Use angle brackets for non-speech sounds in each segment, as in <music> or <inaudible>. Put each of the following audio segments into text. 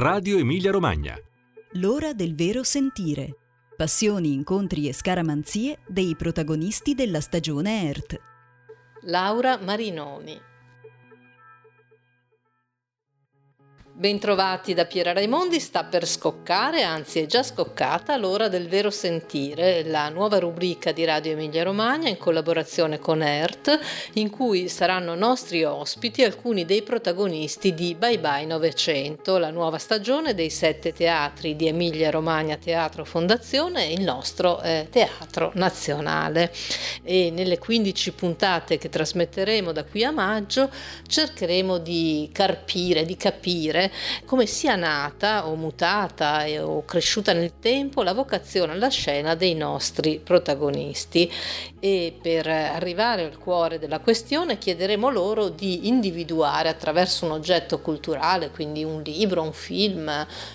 Radio Emilia Romagna. L'ora del vero sentire. Passioni, incontri e scaramanzie dei protagonisti della stagione ERT. Laura Marinoni Bentrovati da Piera Raimondi, sta per scoccare, anzi è già scoccata, l'ora del vero sentire, la nuova rubrica di Radio Emilia Romagna in collaborazione con ERT, in cui saranno nostri ospiti alcuni dei protagonisti di Bye Bye 900, la nuova stagione dei sette teatri di Emilia Romagna Teatro Fondazione e il nostro eh, Teatro Nazionale. E nelle 15 puntate che trasmetteremo da qui a maggio cercheremo di carpire, di capire come sia nata o mutata o cresciuta nel tempo la vocazione alla scena dei nostri protagonisti. E per arrivare al cuore della questione chiederemo loro di individuare attraverso un oggetto culturale, quindi un libro, un film,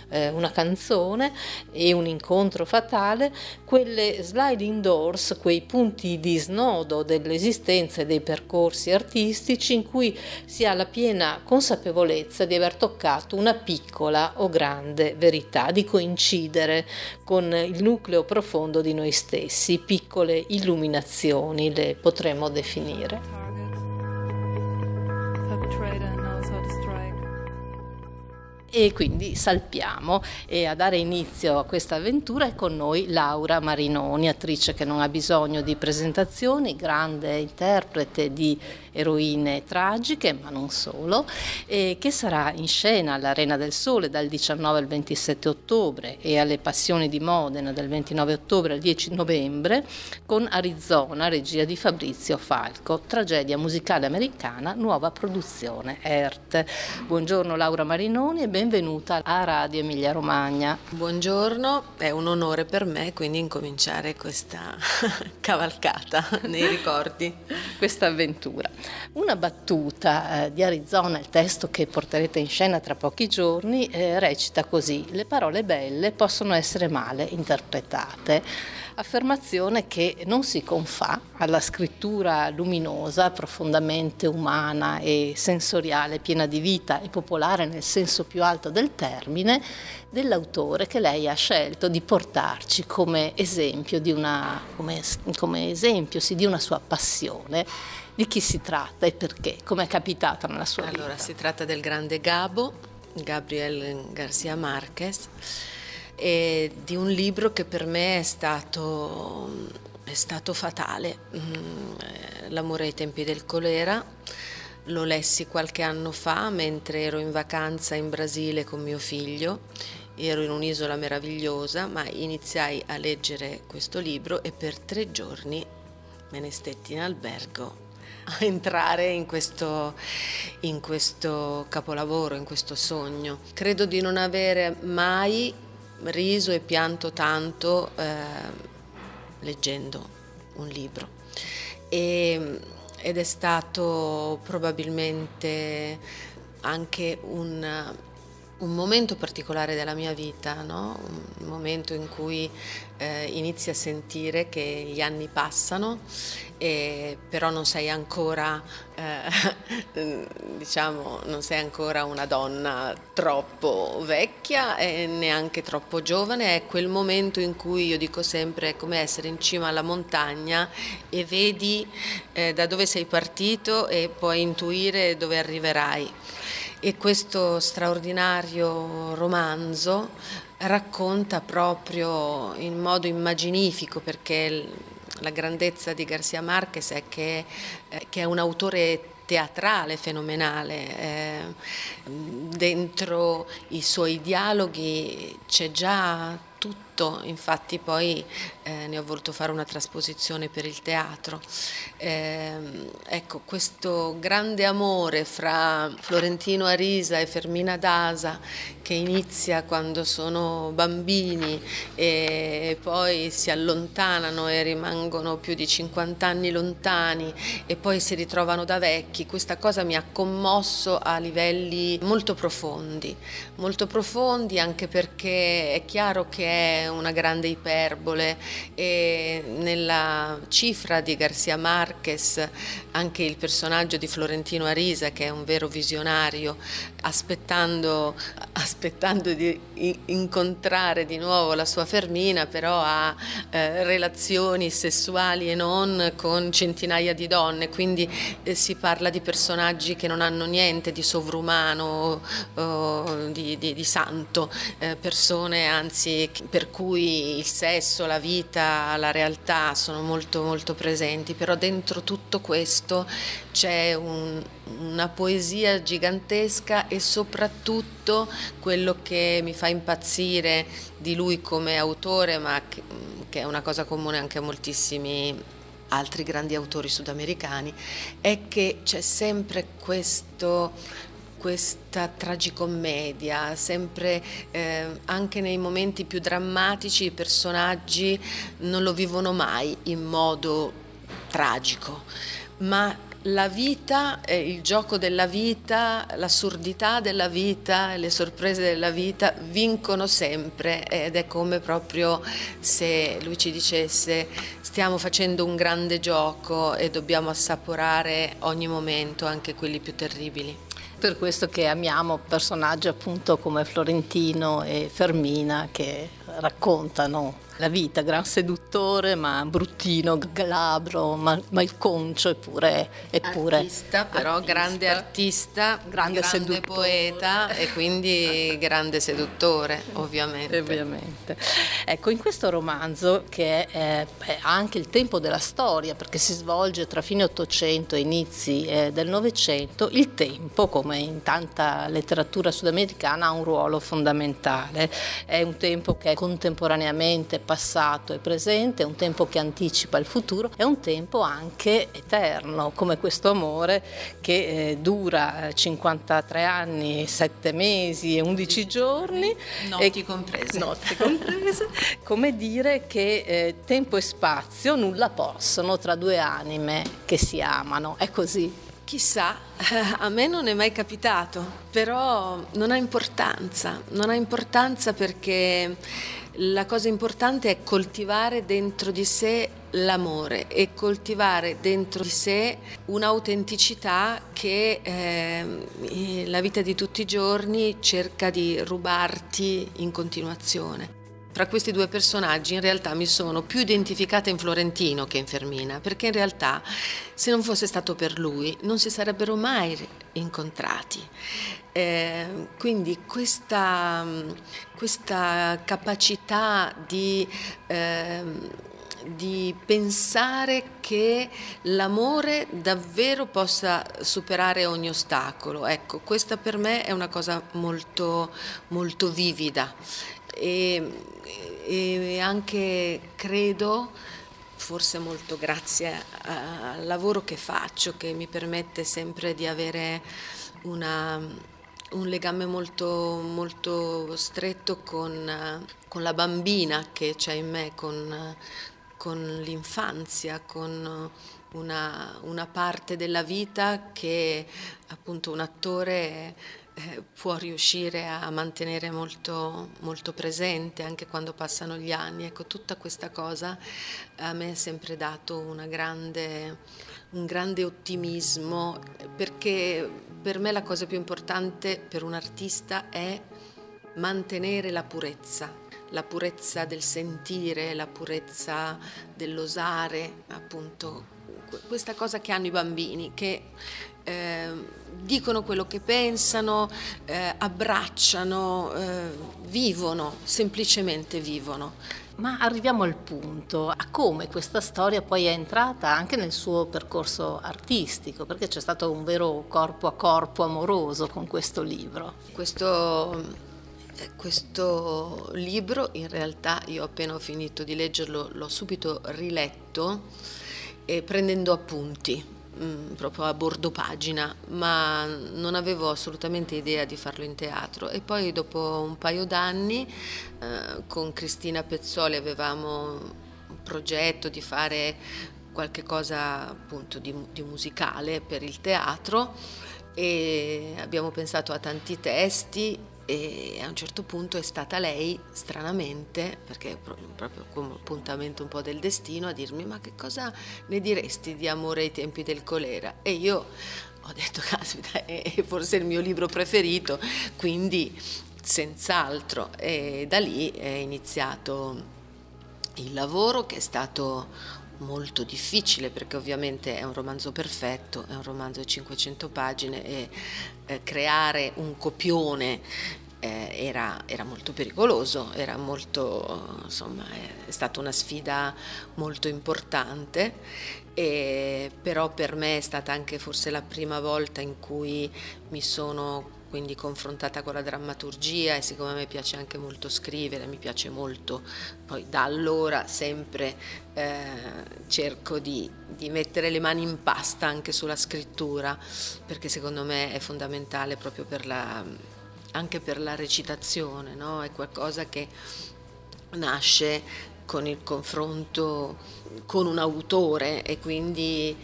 eh, una canzone e un incontro fatale, quelle sliding doors, quei punti di snodo dell'esistenza e dei percorsi artistici in cui si ha la piena consapevolezza di aver toccato trovato una piccola o grande verità, di coincidere con il nucleo profondo di noi stessi, piccole illuminazioni le potremmo definire. E quindi salpiamo e a dare inizio a questa avventura è con noi Laura Marinoni, attrice che non ha bisogno di presentazioni, grande interprete di eroine tragiche, ma non solo, e che sarà in scena all'Arena del Sole dal 19 al 27 ottobre e alle Passioni di Modena dal 29 ottobre al 10 novembre con Arizona, regia di Fabrizio Falco, tragedia musicale americana, nuova produzione ERT. Buongiorno Laura Marinoni e benvenuta a Radio Emilia Romagna. Buongiorno, è un onore per me quindi incominciare questa <laughs> cavalcata nei ricordi. Questa avventura. Una battuta eh, di Arizona, il testo che porterete in scena tra pochi giorni, eh, recita così: Le parole belle possono essere male interpretate. Affermazione che non si confà alla scrittura luminosa, profondamente umana e sensoriale, piena di vita e popolare nel senso più alto del termine, dell'autore che lei ha scelto di portarci come esempio di una, come, come esempio, sì, di una sua passione di chi si tratta e perché? Come è capitato nella sua allora, vita? Allora, si tratta del grande Gabo, Gabriel Garcia Marquez, e di un libro che per me è stato, è stato fatale, mm, L'amore ai tempi del colera. Lo lessi qualche anno fa mentre ero in vacanza in Brasile con mio figlio ero in un'isola meravigliosa, ma iniziai a leggere questo libro e per tre giorni me ne stetti in albergo a entrare in questo, in questo capolavoro, in questo sogno. Credo di non avere mai riso e pianto tanto eh, leggendo un libro. E, ed è stato probabilmente anche un un momento particolare della mia vita, no? un momento in cui eh, inizi a sentire che gli anni passano, e, però non sei ancora, eh, <laughs> diciamo, non sei ancora una donna troppo vecchia e neanche troppo giovane, è quel momento in cui io dico sempre è come essere in cima alla montagna e vedi eh, da dove sei partito e puoi intuire dove arriverai e questo straordinario romanzo racconta proprio in modo immaginifico perché la grandezza di Garcia Marquez è che, eh, che è un autore teatrale fenomenale. Eh, dentro i suoi dialoghi c'è già tutto, infatti poi eh, ne ho voluto fare una trasposizione per il teatro. Eh, ecco, questo grande amore fra Florentino Arisa e Fermina Dasa che inizia quando sono bambini e poi si allontanano e rimangono più di 50 anni lontani e poi si ritrovano da vecchi, questa cosa mi ha commosso a livelli molto profondi, molto profondi anche perché è chiaro che è una grande iperbole. E nella cifra di Garcia Marquez anche il personaggio di Florentino Arisa che è un vero visionario aspettando, aspettando di incontrare di nuovo la sua Fermina però ha eh, relazioni sessuali e non con centinaia di donne. Quindi eh, si parla di personaggi che non hanno niente di sovrumano o di, di, di santo eh, persone anzi per cui il sesso, la vita, la realtà sono molto molto presenti, però dentro tutto questo c'è un, una poesia gigantesca e soprattutto quello che mi fa impazzire di lui come autore, ma che, che è una cosa comune anche a moltissimi altri grandi autori sudamericani, è che c'è sempre questo questa tragicommedia, sempre eh, anche nei momenti più drammatici i personaggi non lo vivono mai in modo tragico, ma la vita, il gioco della vita, l'assurdità della vita, le sorprese della vita vincono sempre ed è come proprio se lui ci dicesse stiamo facendo un grande gioco e dobbiamo assaporare ogni momento, anche quelli più terribili per questo che amiamo personaggi appunto come Florentino e Fermina che raccontano la vita, gran seduttore ma bruttino, glabro, ma, malconcio eppure, eppure artista, però artista, grande artista, grande, grande poeta e quindi <laughs> grande seduttore ovviamente. ovviamente. Ecco, in questo romanzo che è, è, anche il tempo della storia perché si svolge tra fine 800 e inizi eh, del Novecento, il tempo come in tanta letteratura sudamericana ha un ruolo fondamentale, è un tempo che è contemporaneamente passato e presente, è un tempo che anticipa il futuro, è un tempo anche eterno, come questo amore che eh, dura 53 eh, anni, 7 mesi e 11 giorni. Notti e, comprese. Notti comprese, come dire che eh, tempo e spazio nulla possono tra due anime che si amano, è così. Chissà, a me non è mai capitato, però non ha importanza, non ha importanza perché la cosa importante è coltivare dentro di sé l'amore e coltivare dentro di sé un'autenticità che eh, la vita di tutti i giorni cerca di rubarti in continuazione. Fra questi due personaggi in realtà mi sono più identificata in Florentino che in Fermina, perché in realtà se non fosse stato per lui non si sarebbero mai incontrati. Eh, quindi questa, questa, capacità di... Eh, di pensare che l'amore davvero possa superare ogni ostacolo. Ecco, questa per me è una cosa molto, molto vivida e, e anche credo forse molto grazie al lavoro che faccio che mi permette sempre di avere una, un legame molto, molto stretto con, con, la bambina che c'è in me, con, con l'infanzia, con una, una, parte della vita che appunto un attore può riuscire a mantenere molto, molto presente anche quando passano gli anni. Ecco, tutta questa cosa a me ha sempre dato grande, un grande ottimismo perché per me la cosa più importante per un artista è mantenere la purezza, la purezza del sentire, la purezza dell'osare, appunto questa cosa che hanno i bambini, che eh, dicono quello che pensano, eh, abbracciano, eh, vivono, semplicemente vivono. Ma arriviamo al punto, a come questa storia poi è entrata anche nel suo percorso artistico, perché c'è stato un vero corpo a corpo amoroso con questo libro. Questo, eh, questo libro in realtà io appena ho finito di leggerlo l'ho subito riletto e prendendo appunti Mm, proprio a bordo pagina, ma non avevo assolutamente idea di farlo in teatro. E poi dopo un paio d'anni eh, con Cristina Pezzoli avevamo un progetto di fare qualche cosa appunto di, di musicale per il teatro e abbiamo pensato a tanti testi e a un certo punto è stata lei, stranamente, perché è proprio come appuntamento un po' del destino, a dirmi ma che cosa ne diresti di amore ai tempi del colera? E io ho detto, <laughs> caspita, è forse il mio libro preferito, quindi senz'altro. E da lì è iniziato il lavoro che è stato molto difficile perché ovviamente è un romanzo perfetto, è un romanzo di 500 pagine e eh, creare un copione eh, era, era, molto pericoloso, era molto, insomma, è stata una sfida molto importante, e, però per me è stata anche forse la prima volta in cui mi sono quindi confrontata con la drammaturgia e siccome a me piace anche molto scrivere, mi piace molto, poi da allora sempre eh, cerco di, di, mettere le mani in pasta anche sulla scrittura, perché secondo me è fondamentale proprio per la, anche per la recitazione, no? è qualcosa che nasce con il confronto con un autore e quindi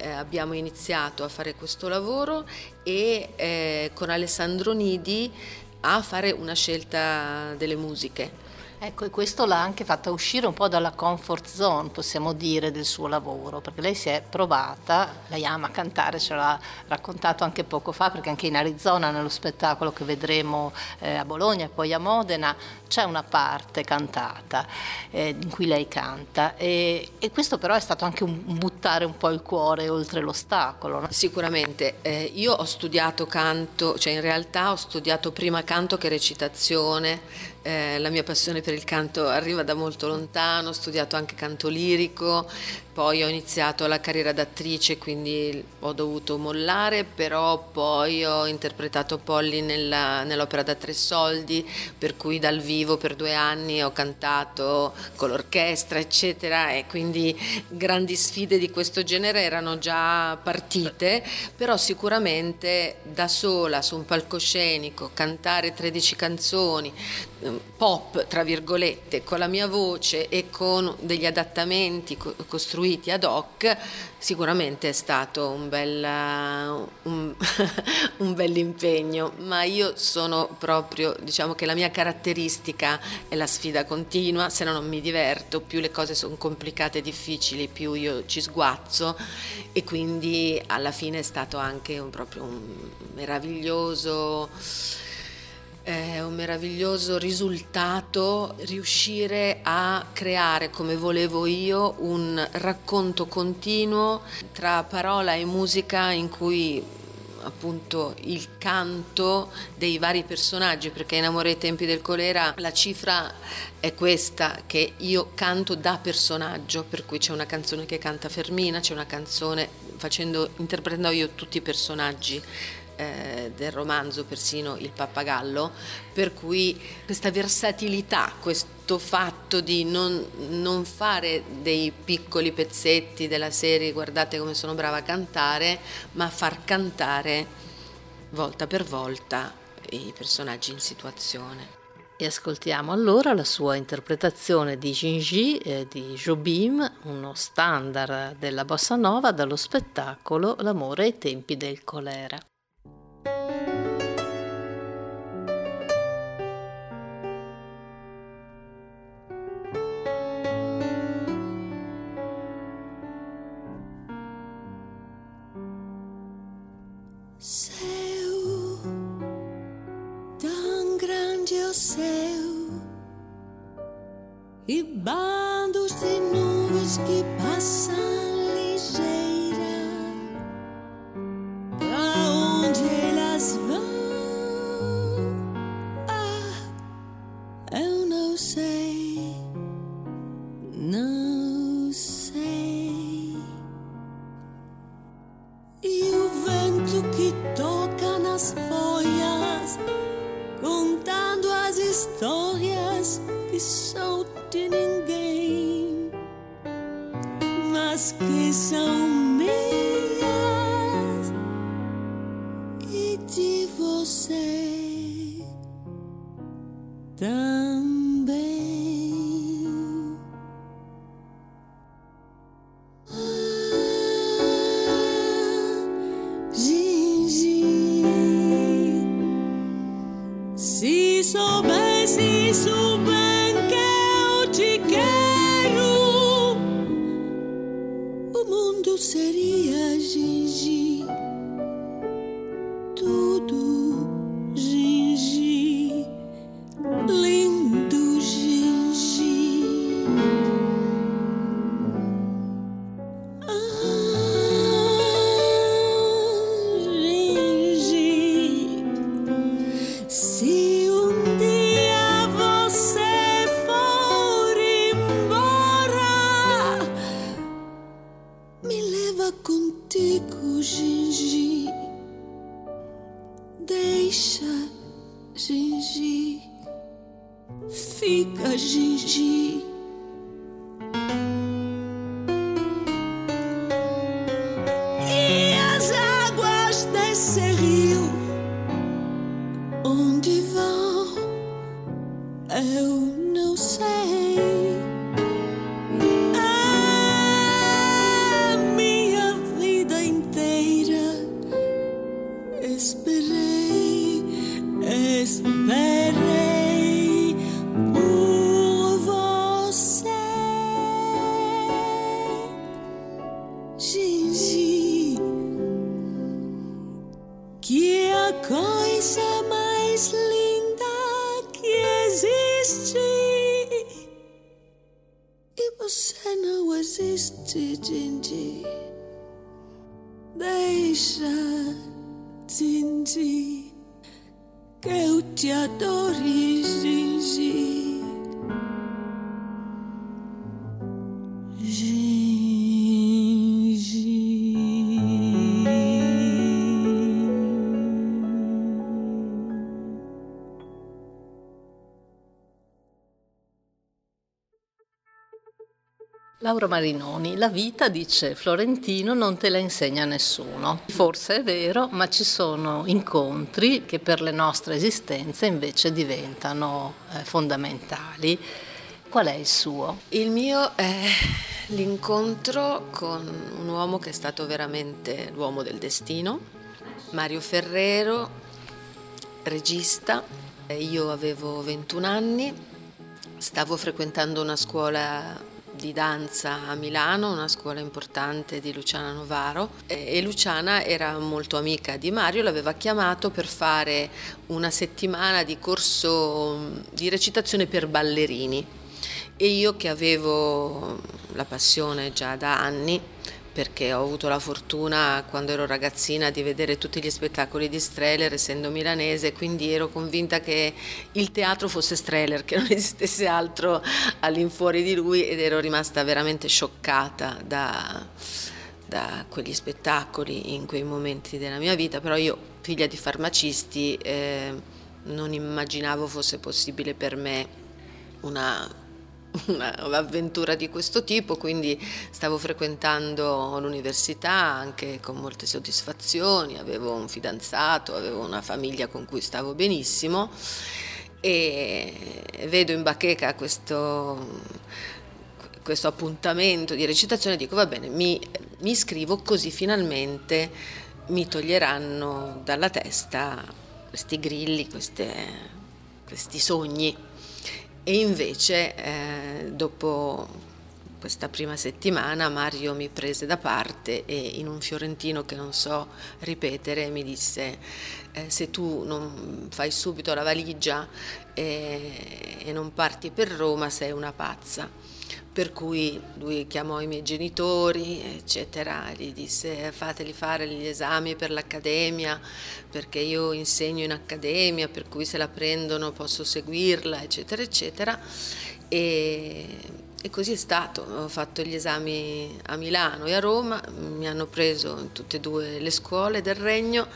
eh, abbiamo iniziato a fare questo lavoro e eh, con Alessandro Nidi a fare una scelta delle musiche. Ecco, e questo l'ha anche fatta uscire un po' dalla comfort zone, possiamo dire, del suo lavoro, perché lei si è provata, lei ama cantare, ce l'ha raccontato anche poco fa, perché anche in Arizona, nello spettacolo che vedremo eh, a Bologna e poi a Modena, c'è una parte cantata eh, in cui lei canta e, e, questo però è stato anche un, buttare un po' il cuore oltre l'ostacolo. No? Sicuramente, eh, io ho studiato canto, cioè in realtà ho studiato prima canto che recitazione, eh, la mia passione per il canto arriva da molto lontano, ho studiato anche canto lirico, poi ho iniziato la carriera d'attrice, quindi ho dovuto mollare, però poi ho interpretato Polly nella, nell'opera da tre soldi, per cui dal vivo per due anni ho cantato con l'orchestra, eccetera, e quindi grandi sfide di questo genere erano già partite, però sicuramente da sola su un palcoscenico cantare 13 canzoni, ehm, pop, tra virgolette, con la mia voce e con degli adattamenti costruiti, ad hoc, sicuramente è stato un bel, un, <laughs> un bel impegno, ma io sono proprio, diciamo che la mia caratteristica è la sfida continua, se no non mi diverto, più le cose sono complicate e difficili, più io ci sguazzo. E quindi alla fine è stato anche un, proprio un meraviglioso è un meraviglioso risultato riuscire a creare come volevo io un racconto continuo tra parola e musica in cui appunto il canto dei vari personaggi perché in Amore ai tempi del colera la cifra è questa che io canto da personaggio per cui c'è una canzone che canta Fermina c'è una canzone facendo interpretando io tutti i personaggi eh, del romanzo, persino il pappagallo, per cui questa versatilità, questo fatto di non, non fare dei piccoli pezzetti della serie guardate come sono brava a cantare, ma far cantare volta per volta i personaggi in situazione. E ascoltiamo allora la sua interpretazione di Gingy e di Jobim, uno standard della bossa nova dallo spettacolo L'amore ai tempi del colera. serio on divin. Isă zinzi, că eu te adori. Laura Marinoni, la vita, dice Florentino, non te la insegna nessuno. Forse è vero, ma ci sono incontri che per le nostre esistenze invece diventano eh, fondamentali. Qual è il suo? Il mio è l'incontro con un uomo che è stato veramente l'uomo del destino, Mario Ferrero, regista. Io avevo 21 anni, stavo frequentando una scuola di danza a Milano, una scuola importante di Luciana Novaro e Luciana era molto amica di Mario, l'aveva chiamato per fare una settimana di corso di recitazione per ballerini. E io che avevo la passione già da anni perché ho avuto la fortuna quando ero ragazzina di vedere tutti gli spettacoli di Streller essendo milanese, quindi ero convinta che il teatro fosse Streller, che non <laughs> esistesse altro all'infuori di lui ed ero rimasta veramente scioccata da, da quegli spettacoli in quei momenti della mia vita, però io figlia di farmacisti eh, non immaginavo fosse possibile per me una <laughs> un'avventura di questo tipo, quindi stavo frequentando l'università anche con molte soddisfazioni, avevo un fidanzato, avevo una famiglia con cui stavo benissimo e vedo in bacheca questo, questo appuntamento di recitazione dico va bene, mi, mi iscrivo così finalmente mi toglieranno dalla testa questi grilli, queste, questi sogni. E invece eh, dopo questa prima settimana Mario mi prese da parte e in un fiorentino che non so ripetere mi disse eh, se tu non fai subito la valigia e, e non parti per Roma sei una pazza. Per cui lui chiamò i miei genitori, eccetera, gli disse fateli fare gli esami per l'accademia, perché io insegno in accademia, per cui se la prendono posso seguirla, eccetera, eccetera. E, e così è stato, ho fatto gli esami a Milano e a Roma, mi hanno preso in tutte e due le scuole del Regno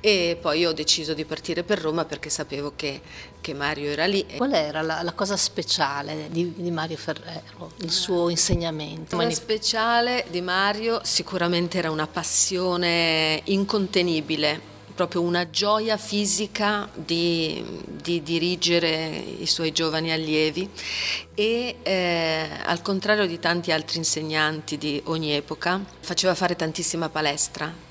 e poi ho deciso di partire per Roma perché sapevo che, che Mario era lì. Qual era la, la cosa speciale di, di, Mario Ferrero, il suo insegnamento? La cosa speciale di Mario sicuramente era una passione incontenibile proprio una gioia fisica di, di, dirigere i suoi giovani allievi e eh, al contrario di tanti altri insegnanti di ogni epoca faceva fare tantissima palestra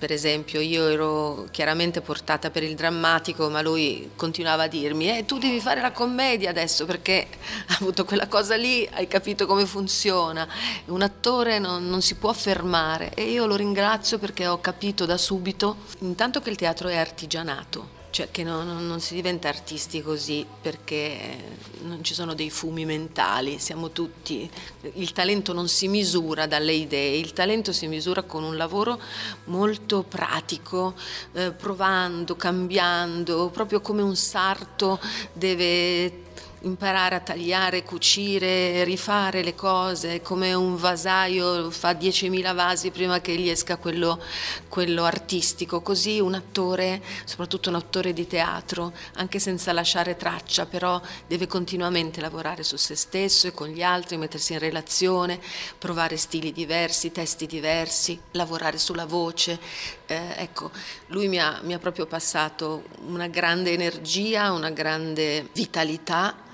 per esempio, io ero chiaramente portata per il drammatico, ma lui continuava a dirmi, eh, tu devi fare la commedia adesso perché ha avuto quella cosa lì, hai capito come funziona. Un attore non, non si può fermare e io lo ringrazio perché ho capito da subito, intanto che il teatro è artigianato cioè che non, non, si diventa artisti così perché non ci sono dei fumi mentali, siamo tutti, il talento non si misura dalle idee, il talento si misura con un lavoro molto pratico, eh, provando, cambiando, proprio come un sarto deve imparare a tagliare, cucire, rifare le cose, come un vasaio fa 10.000 vasi prima che gli esca quello, quello, artistico. Così un attore, soprattutto un attore di teatro, anche senza lasciare traccia, però deve continuamente lavorare su se stesso e con gli altri, mettersi in relazione, provare stili diversi, testi diversi, lavorare sulla voce. Eh, ecco, lui mi ha, mi ha proprio passato una grande energia, una grande vitalità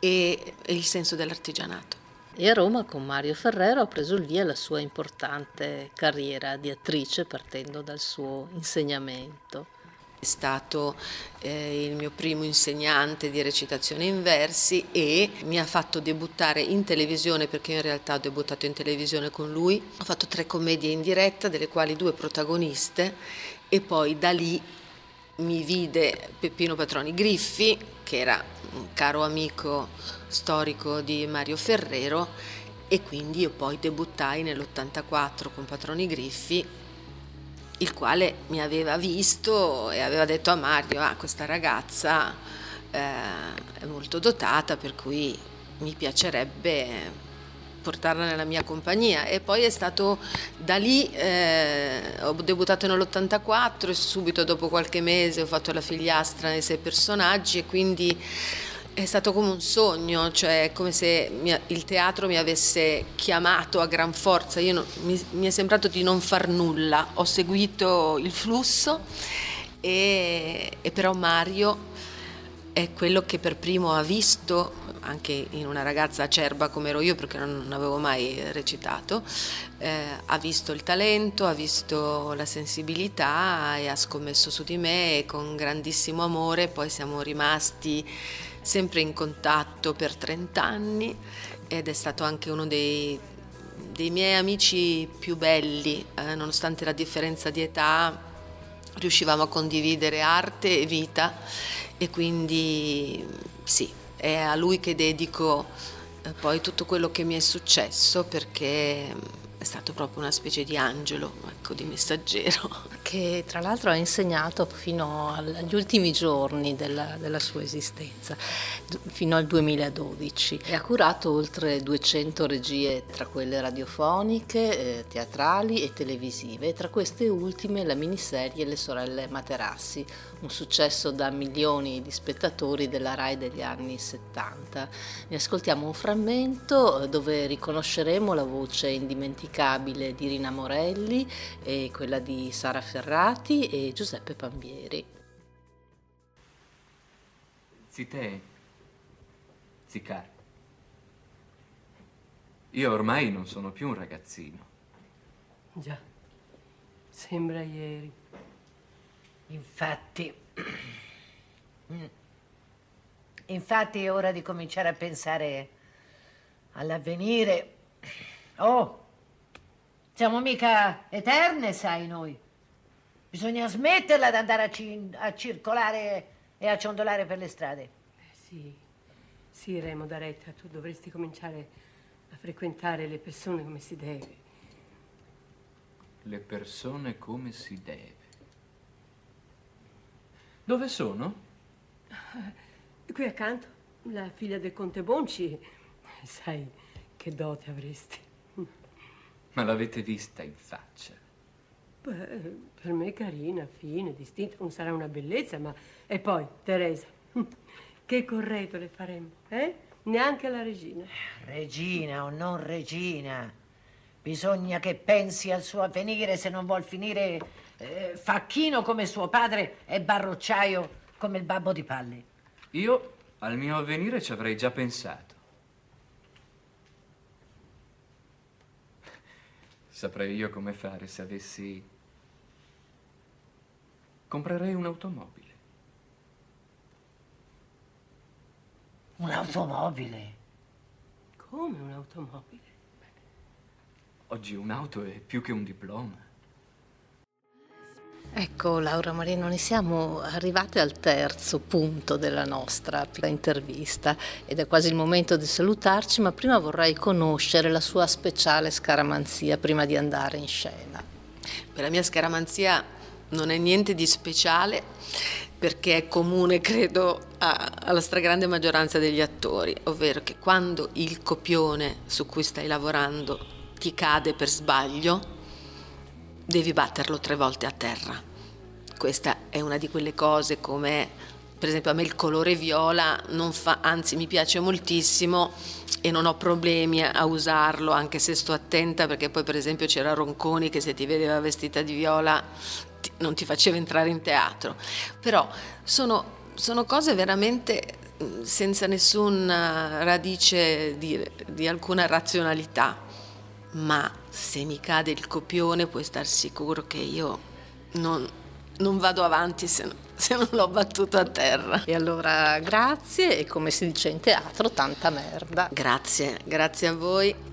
e il senso dell'artigianato. E a Roma con Mario Ferrero ha preso il via la sua importante carriera di attrice partendo dal suo insegnamento. È stato eh, il mio primo insegnante di recitazione in versi e mi ha fatto debuttare in televisione perché in realtà ho debuttato in televisione con lui. Ho fatto tre commedie in diretta, delle quali due protagoniste e poi da lì mi vide Peppino Patroni Griffi, che era un caro amico storico di Mario Ferrero, e quindi io poi debuttai nell'84 con Patroni Griffi, il quale mi aveva visto e aveva detto a Mario, ah, questa ragazza eh, è molto dotata, per cui mi piacerebbe portarla nella mia compagnia. E poi è stato da lì, eh, ho debuttato nell'84 e subito dopo qualche mese ho fatto la figliastra nei sei personaggi e quindi è stato come un sogno, cioè come se il teatro mi avesse chiamato a gran forza, non, mi, mi, è sembrato di non far nulla, ho seguito il flusso e, e però Mario è quello che per primo ha visto, anche in una ragazza acerba come ero io perché non avevo mai recitato, eh, ha visto il talento, ha visto la sensibilità e ha scommesso su di me e con grandissimo amore poi siamo rimasti sempre in contatto per 30 anni ed è stato anche uno dei, dei miei amici più belli, eh, nonostante la differenza di età riuscivamo a condividere arte e vita e quindi sì, è a lui che dedico eh, poi tutto quello che mi è successo perché è stato proprio una specie di angelo, ecco, di messaggero. <laughs> Che tra l'altro ha insegnato fino agli ultimi giorni della, della, sua esistenza, fino al 2012. E ha curato oltre 200 regie, tra quelle radiofoniche, eh, teatrali e televisive, tra queste ultime la miniserie Le sorelle Materassi, un successo da milioni di spettatori della RAI degli anni 70. Ne ascoltiamo un frammento eh, dove riconosceremo la voce indimenticabile di Rina Morelli e quella di Sara Ferrati e Giuseppe Pambieri. Zitè, Zicar, io ormai non sono più un ragazzino. Già, sembra ieri. Infatti, <clears throat> infatti è ora di cominciare a pensare all'avvenire. Oh, siamo mica eterne, sai noi. Bisogna smetterla di andare a, ci- a circolare e a ciondolare per le strade. Eh sì, sì, Remo D'Aretta, tu dovresti cominciare a frequentare le persone come si deve. Le persone come si deve. Dove sono? Qui accanto, la figlia del conte Bonci. Sai che dote avresti. Ma l'avete vista in faccia? Beh, per me carina, fine, distinta, non sarà una bellezza, ma... E poi, Teresa, che corredo le faremmo, eh? Neanche la regina. Regina o non regina, bisogna che pensi al suo avvenire se non vuol finire eh, facchino come suo padre e barrocciaio come il babbo di Palli. Io al mio avvenire ci avrei già pensato. Saprei io come fare se avessi Comprerei un'automobile. Un'automobile? Come un'automobile? Oggi un'auto è più che un diploma. Ecco Laura Marino, noi siamo arrivate al terzo punto della nostra intervista ed è quasi il momento di salutarci, ma prima vorrei conoscere la sua speciale scaramanzia prima di andare in scena. Per la mia scaramanzia non è niente di speciale perché è comune, credo, alla stragrande maggioranza degli attori, ovvero che quando il copione su cui stai lavorando ti cade per sbaglio, devi batterlo tre volte a terra. Questa è una di quelle cose come, per esempio, a me il colore viola non fa, anzi mi piace moltissimo e non ho problemi a usarlo, anche se sto attenta perché poi per esempio c'era Ronconi che se ti vedeva vestita di viola ti, non ti faceva entrare in teatro. Però sono, sono cose veramente senza nessuna radice di, di alcuna razionalità ma se mi cade il copione puoi star sicuro che io non, non vado avanti se, se, non l'ho battuto a terra. E allora grazie e come si dice in teatro, tanta merda. Grazie, grazie a voi.